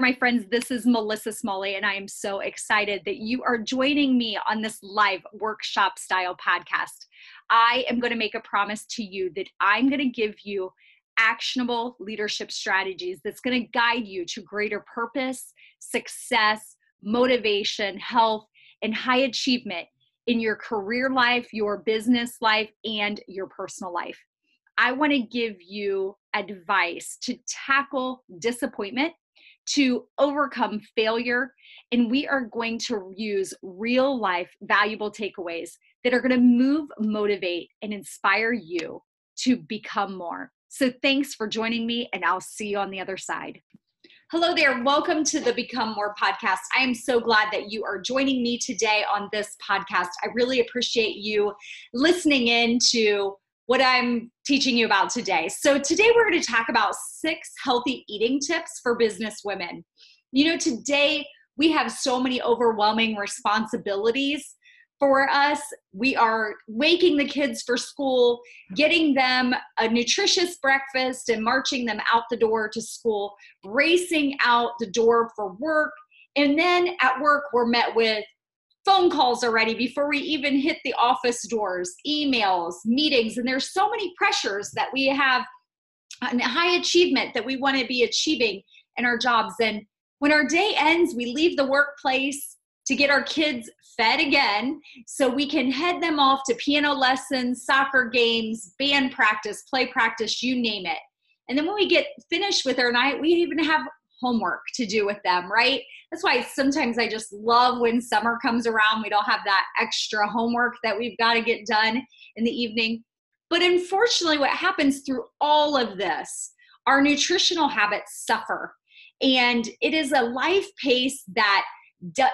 my friends. This is Melissa Smalley, and I am so excited that you are joining me on this live workshop style podcast. I am going to make a promise to you that I'm going to give you actionable leadership strategies that's going to guide you to greater purpose, success, motivation, health, and high achievement in your career life, your business life, and your personal life. I want to give you advice to tackle disappointment, to overcome failure, and we are going to use real life valuable takeaways that are going to move, motivate, and inspire you to become more. So, thanks for joining me, and I'll see you on the other side. Hello there. Welcome to the Become More podcast. I am so glad that you are joining me today on this podcast. I really appreciate you listening in to what I'm teaching you about today. So, today we're going to talk about six healthy eating tips for business women. You know, today we have so many overwhelming responsibilities for us, we are waking the kids for school, getting them a nutritious breakfast, and marching them out the door to school, racing out the door for work. And then at work, we're met with phone calls already before we even hit the office doors, emails, meetings. And there's so many pressures that we have uh, and high achievement that we want to be achieving in our jobs. And when our day ends, we leave the workplace to get our kids fed again so we can head them off to piano lessons, soccer games, band practice, play practice, you name it. And then when we get finished with our night, we even have homework to do with them, right? That's why sometimes I just love when summer comes around. We don't have that extra homework that we've got to get done in the evening. But unfortunately, what happens through all of this, our nutritional habits suffer. And it is a life pace that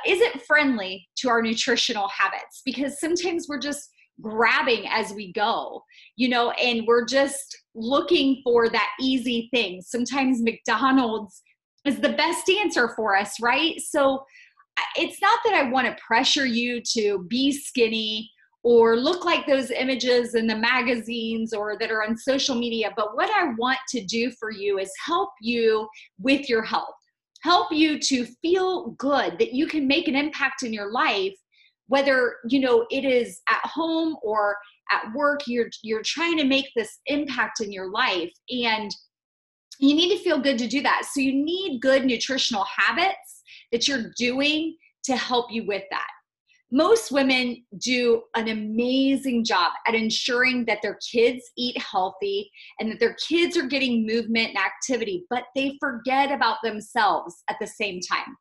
isn't friendly to our nutritional habits because sometimes we're just grabbing as we go, you know, and we're just looking for that easy thing. Sometimes McDonald's is the best answer for us, right? So it's not that I want to pressure you to be skinny or look like those images in the magazines or that are on social media, but what I want to do for you is help you with your health help you to feel good that you can make an impact in your life whether you know it is at home or at work you're you're trying to make this impact in your life and you need to feel good to do that so you need good nutritional habits that you're doing to help you with that most women do an amazing job at ensuring that their kids eat healthy and that their kids are getting movement and activity, but they forget about themselves at the same time.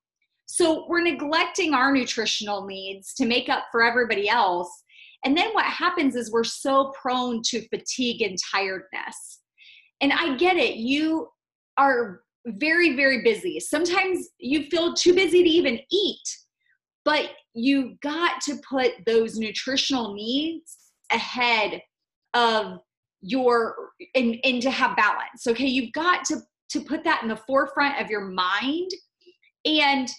So we're neglecting our nutritional needs to make up for everybody else. And then what happens is we're so prone to fatigue and tiredness. And I get it, you are very, very busy. Sometimes you feel too busy to even eat but you got to put those nutritional needs ahead of your and, and to have balance okay you've got to to put that in the forefront of your mind and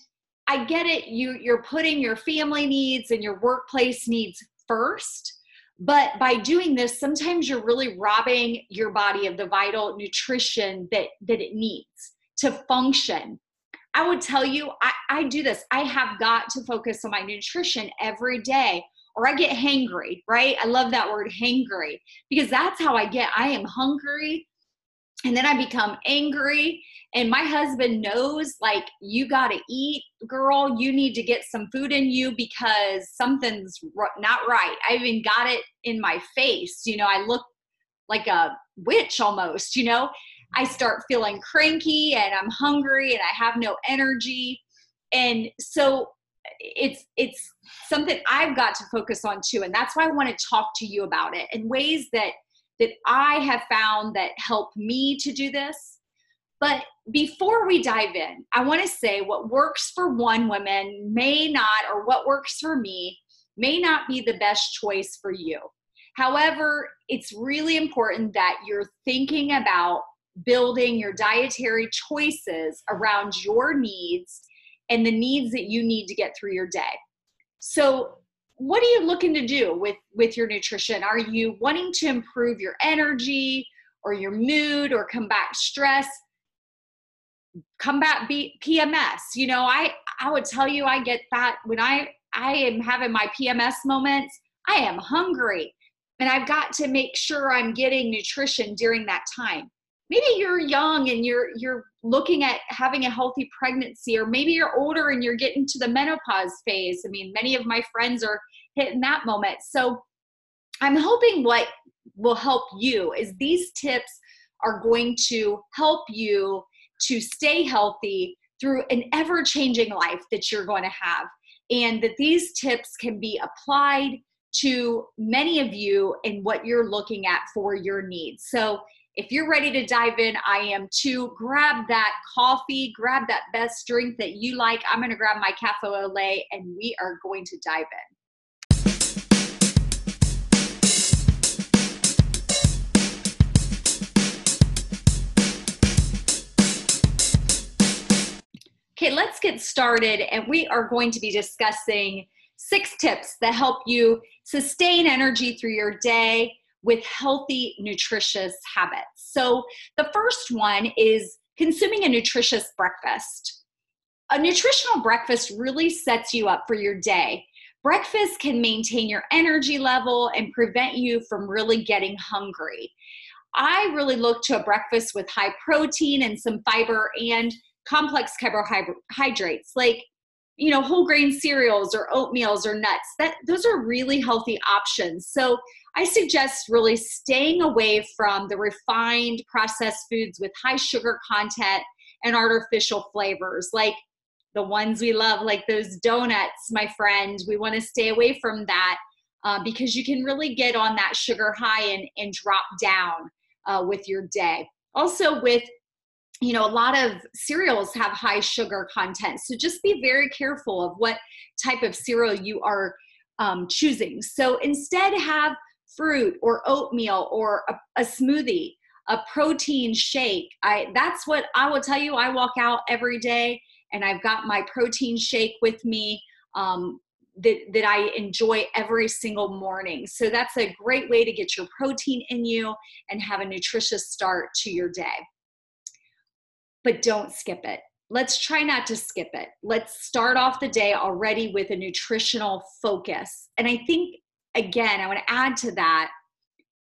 i get it you you're putting your family needs and your workplace needs first but by doing this sometimes you're really robbing your body of the vital nutrition that that it needs to function I would tell you, I, I do this. I have got to focus on my nutrition every day or I get hangry, right? I love that word hangry because that's how I get. I am hungry and then I become angry. And my husband knows, like, you got to eat, girl. You need to get some food in you because something's not right. I even got it in my face. You know, I look like a witch almost, you know? I start feeling cranky and I'm hungry and I have no energy. And so it's it's something I've got to focus on too. And that's why I want to talk to you about it in ways that that I have found that help me to do this. But before we dive in, I want to say what works for one woman may not, or what works for me may not be the best choice for you. However, it's really important that you're thinking about building your dietary choices around your needs and the needs that you need to get through your day. So, what are you looking to do with with your nutrition? Are you wanting to improve your energy or your mood or combat stress? combat B- PMS. You know, I I would tell you I get that when I I am having my PMS moments, I am hungry and I've got to make sure I'm getting nutrition during that time. Maybe you're young and you're you're looking at having a healthy pregnancy or maybe you're older and you're getting to the menopause phase. I mean, many of my friends are hitting that moment. So I'm hoping what will help you is these tips are going to help you to stay healthy through an ever changing life that you're going to have. And that these tips can be applied to many of you and what you're looking at for your needs. So if you're ready to dive in, I am too. Grab that coffee, grab that best drink that you like. I'm going to grab my cafe au lait and we are going to dive in. Okay, let's get started. And we are going to be discussing six tips that help you sustain energy through your day with healthy, nutritious habits. So, the first one is consuming a nutritious breakfast. A nutritional breakfast really sets you up for your day. Breakfast can maintain your energy level and prevent you from really getting hungry. I really look to a breakfast with high protein and some fiber and complex carbohydrates like you know whole grain cereals or oatmeals or nuts that those are really healthy options. So i suggest really staying away from the refined processed foods with high sugar content and artificial flavors like the ones we love like those donuts my friend. We want to stay away from that uh, because you can really get on that sugar high and, and drop down uh, with your day. Also with you know, a lot of cereals have high sugar content. So just be very careful of what type of cereal you are um, choosing. So instead, have fruit or oatmeal or a, a smoothie, a protein shake. I that's what I will tell you. I walk out every day and I've got my protein shake with me. Um, that, that I enjoy every single morning. So that's a great way to get your protein in you and have a nutritious start to your day but don't skip it. Let's try not to skip it. Let's start off the day already with a nutritional focus. And I think, again, I want to add to that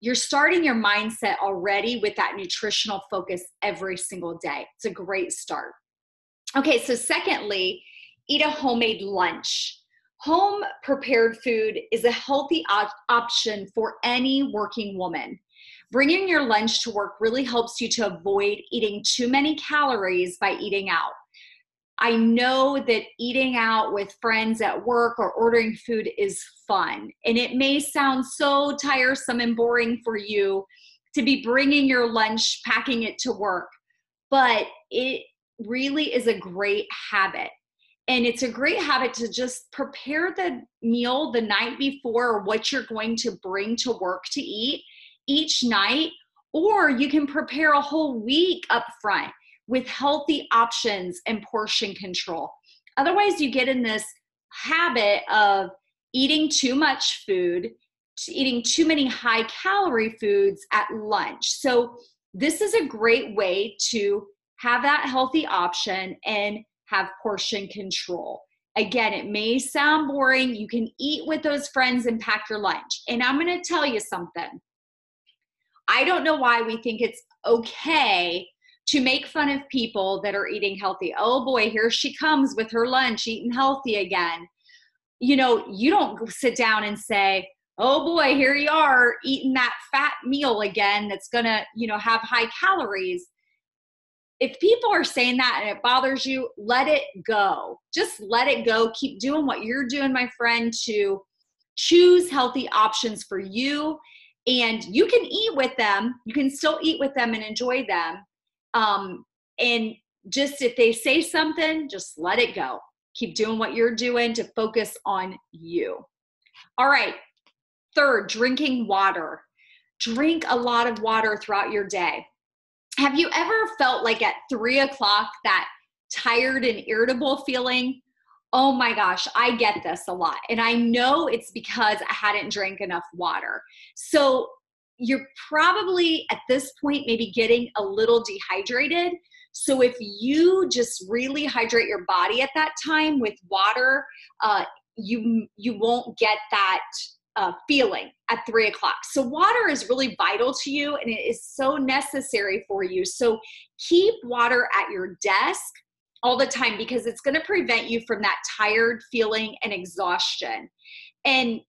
you're starting your mindset already with that nutritional focus every single day. It's a great start. Okay, so secondly, eat a homemade lunch. Home prepared food is a healthy op- option for any working woman. Bringing your lunch to work really helps you to avoid eating too many calories by eating out. I know that eating out with friends at work or ordering food is fun, and it may sound so tiresome and boring for you to be bringing your lunch, packing it to work, but it really is a great habit. And it's a great habit to just prepare the meal the night before what you're going to bring to work to eat each night, or you can prepare a whole week up front with healthy options and portion control. Otherwise, you get in this habit of eating too much food, eating too many high calorie foods at lunch. So, this is a great way to have that healthy option and have portion control. Again, it may sound boring. You can eat with those friends and pack your lunch. And I'm going to tell you something I don't know why we think it's okay to make fun of people that are eating healthy. Oh boy, here she comes with her lunch eating healthy again. You know, you don't sit down and say, oh boy, here you are eating that fat meal again that's gonna, you know, have high calories. If people are saying that and it bothers you, let it go. Just let it go. Keep doing what you're doing, my friend, to choose healthy options for you and you can eat with them you can still eat with them and enjoy them um, and just if they say something just let it go. Keep doing what you're doing to focus on you. All right third drinking water. Drink a lot of water throughout your day. Have you ever felt like at three o'clock that tired and irritable feeling oh my gosh, I get this a lot. And I know it's because I hadn't drank enough water. So you're probably at this point maybe getting a little dehydrated. So if you just really hydrate your body at that time with water, uh, you you won't get that uh, feeling at three o'clock. So, water is really vital to you and it is so necessary for you. So, keep water at your desk all the time because it's going to prevent you from that tired feeling and exhaustion and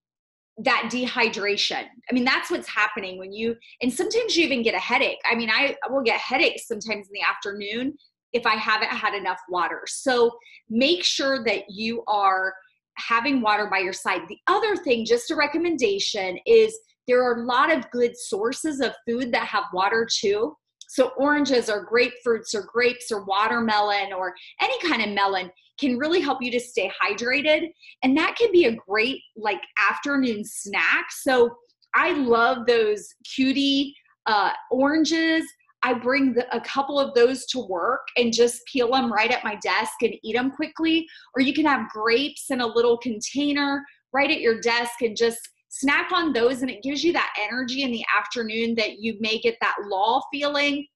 that dehydration. I mean, that's what's happening when you, and sometimes you even get a headache. I mean, I will get headaches sometimes in the afternoon if I haven't had enough water. So, make sure that you are having water by your side. The other thing, just a recommendation, is there are a lot of good sources of food that have water too. So, oranges or grapefruits or grapes or watermelon or any kind of melon can really help you to stay hydrated. And that can be a great, like, afternoon snack. So, I love those cutie uh, oranges I bring the, a couple of those to work and just peel them right at my desk and eat them quickly. Or you can have grapes in a little container right at your desk and just snack on those. And it gives you that energy in the afternoon that you may get that lull feeling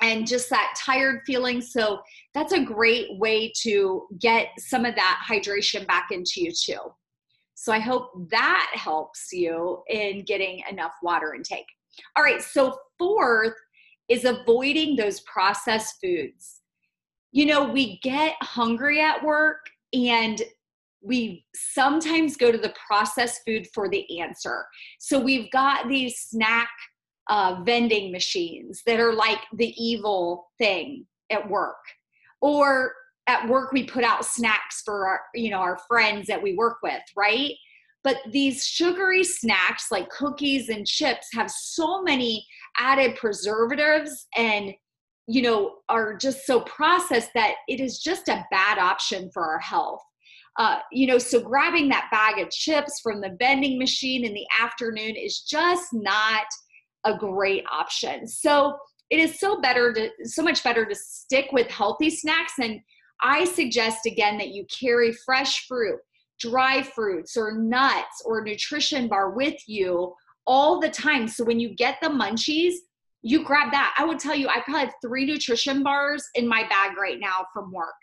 and just that tired feeling. So that's a great way to get some of that hydration back into you too. So I hope that helps you in getting enough water intake. All right, so fourth is avoiding those processed foods. You know, we get hungry at work and we sometimes go to the processed food for the answer. So we've got these snack uh, vending machines that are like the evil thing at work. Or at work we put out snacks for our, you know, our friends that we work with, right? But these sugary snacks like cookies and chips have so many added preservatives and you know are just so processed that it is just a bad option for our health uh, you know so grabbing that bag of chips from the vending machine in the afternoon is just not a great option so it is so better to so much better to stick with healthy snacks and i suggest again that you carry fresh fruit dry fruits or nuts or nutrition bar with you all the time. So when you get the munchies, you grab that. I would tell you, I probably have three nutrition bars in my bag right now from work.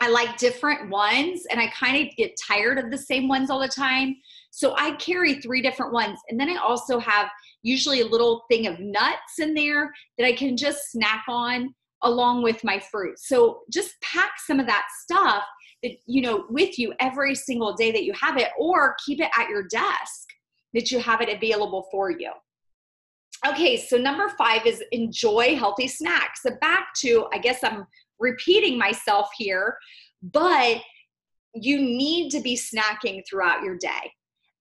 I like different ones and I kind of get tired of the same ones all the time. So I carry three different ones. And then I also have usually a little thing of nuts in there that I can just snack on along with my fruit. So just pack some of that stuff that you know with you every single day that you have it or keep it at your desk that you have it available for you. Okay, so number five is enjoy healthy snacks. So back to, I guess I'm repeating myself here, but you need to be snacking throughout your day.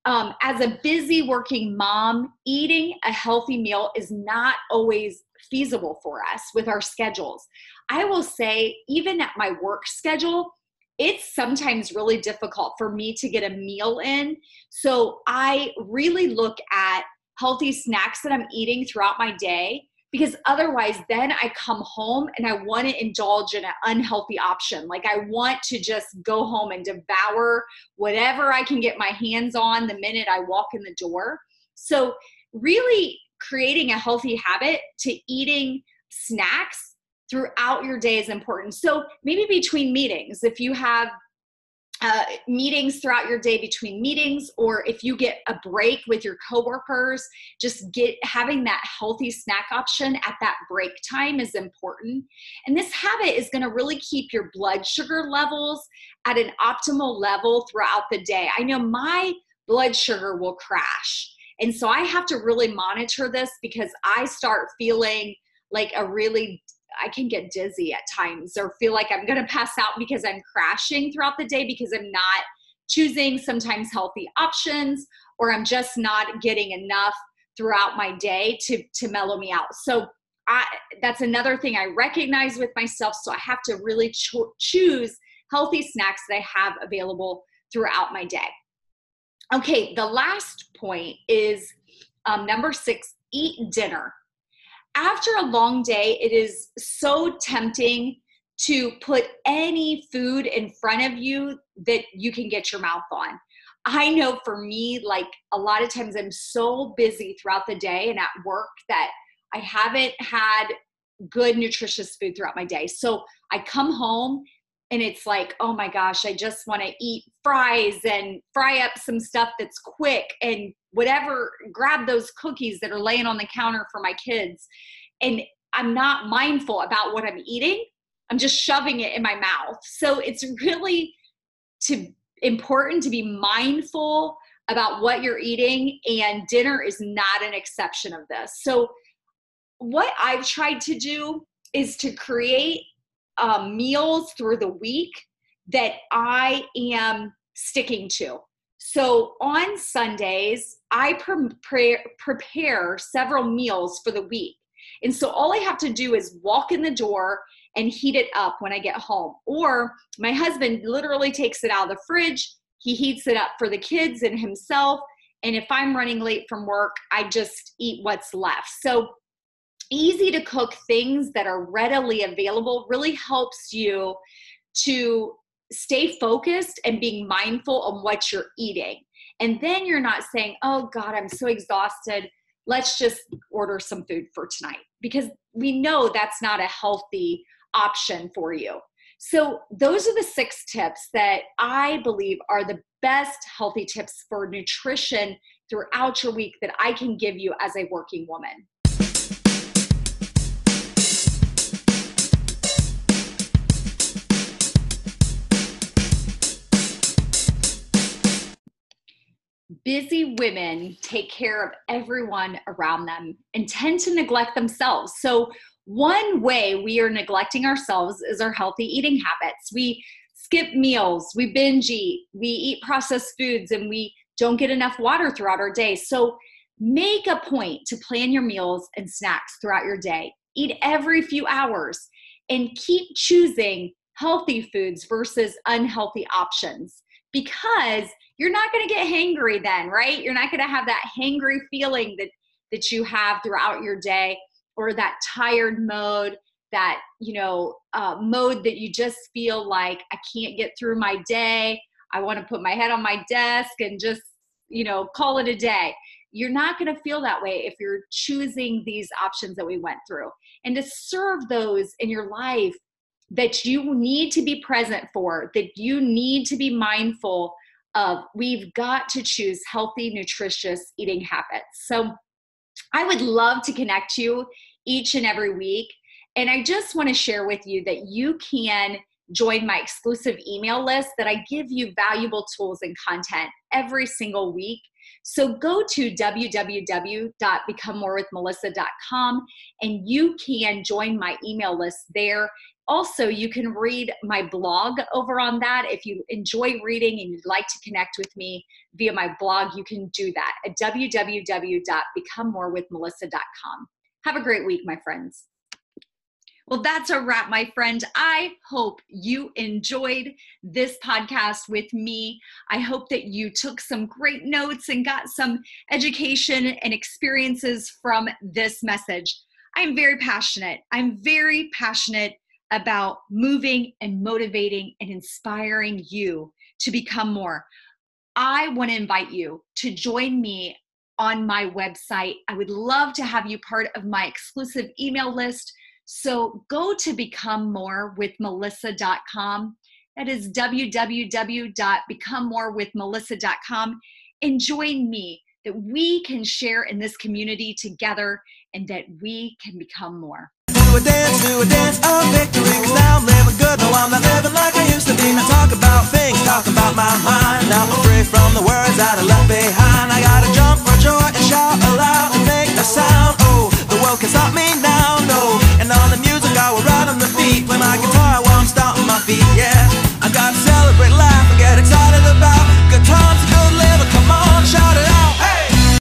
Um, as a busy working mom, eating a healthy meal is not always feasible for us with our schedules. I will say, even at my work schedule, it's sometimes really difficult for me to get a meal in. So I really look at healthy snacks that I'm eating throughout my day because otherwise then I come home and I want to indulge in an unhealthy option. Like I want to just go home and devour whatever I can get my hands on the minute I walk in the door. So really creating a healthy habit to eating snacks throughout your day is important. So maybe between meetings, if you have uh, meetings throughout your day between meetings or if you get a break with your coworkers just get having that healthy snack option at that break time is important. And this habit is going to really keep your blood sugar levels at an optimal level throughout the day. I know my blood sugar will crash and so i have to really monitor this because i start feeling like a really I can get dizzy at times or feel like I'm going to pass out because I'm crashing throughout the day because I'm not choosing sometimes healthy options or I'm just not getting enough throughout my day to to mellow me out. So I, that's another thing I recognize with myself. So I have to really cho- choose healthy snacks that I have available throughout my day. Okay, the last point is um, number six eat dinner after a long day, it is so tempting to put any food in front of you that you can get your mouth on. I know for me, like a lot of times I'm so busy throughout the day and at work that I haven't had good, nutritious food throughout my day. So I come home and it's like, oh my gosh, I just want to eat fries and fry up some stuff that's quick and whatever, grab those cookies that are laying on the counter for my kids. And I'm not mindful about what I'm eating. I'm just shoving it in my mouth. So it's really to important to be mindful about what you're eating and dinner is not an exception of this. So what I've tried to do is to create um, meals through the week that I am sticking to. So on Sundays, I pre- prepare several meals for the week. And so all I have to do is walk in the door and heat it up when I get home. Or my husband literally takes it out of the fridge, he heats it up for the kids and himself. And if I'm running late from work, I just eat what's left. So easy to cook things that are readily available really helps you to stay focused and being mindful on what you're eating. And then you're not saying, oh God, I'm so exhausted. Let's just order some food for tonight. Because we know that's not a healthy option for you. So, those are the six tips that I believe are the best healthy tips for nutrition throughout your week that I can give you as a working woman. Busy women take care of everyone around them and tend to neglect themselves. So, one way we are neglecting ourselves is our healthy eating habits. We skip meals, we binge eat, we eat processed foods, and we don't get enough water throughout our day. So, make a point to plan your meals and snacks throughout your day. Eat every few hours and keep choosing healthy foods versus unhealthy options because you're not going to get hangry then, right? You're not going to have that hangry feeling that that you have throughout your day or that tired mode that you know uh, mode that you just feel like i can't get through my day. I want to put my head on my desk and just you know call it a day. You're not going to feel that way if you're choosing these options that we went through. And to serve those in your life that you need to be present for that you need to be mindful of we've got to choose healthy, nutritious eating habits. So I would love to connect you each and every week. And I just want to share with you that you can join my exclusive email list that I give you valuable tools and content every single week. So go to www.becomemorewithmelissa.com and you can join my email list there also, you can read my blog over on that. If you enjoy reading and you'd like to connect with me via my blog, you can do that at www.becomemorewithmelissa.com. Have a great week, my friends. Well, that's a wrap, my friend. I hope you enjoyed this podcast with me. I hope that you took some great notes and got some education and experiences from this message. I'm very passionate. I'm very passionate about moving and motivating and inspiring you to become more. I want to invite you to join me on my website. I would love to have you part of my exclusive email list. So go to becomemorewithmelissa.com. That is www.becomemorewithmelissa.com and join me that we can share in this community together and that we can become more a dance, do a dance of victory. Cause now I'm living good, though I'm not living like I used to be. Now talk about things, talk about my mind. Now I'm free from the words that I left behind. I gotta jump for joy and shout aloud and make a sound. Oh, the world can stop me now, no. And all the music I will ride on the beat. Play my guitar while I'm stomping my feet, yeah. I gotta celebrate life, and get excited about Good times, good living, come on, shout it out.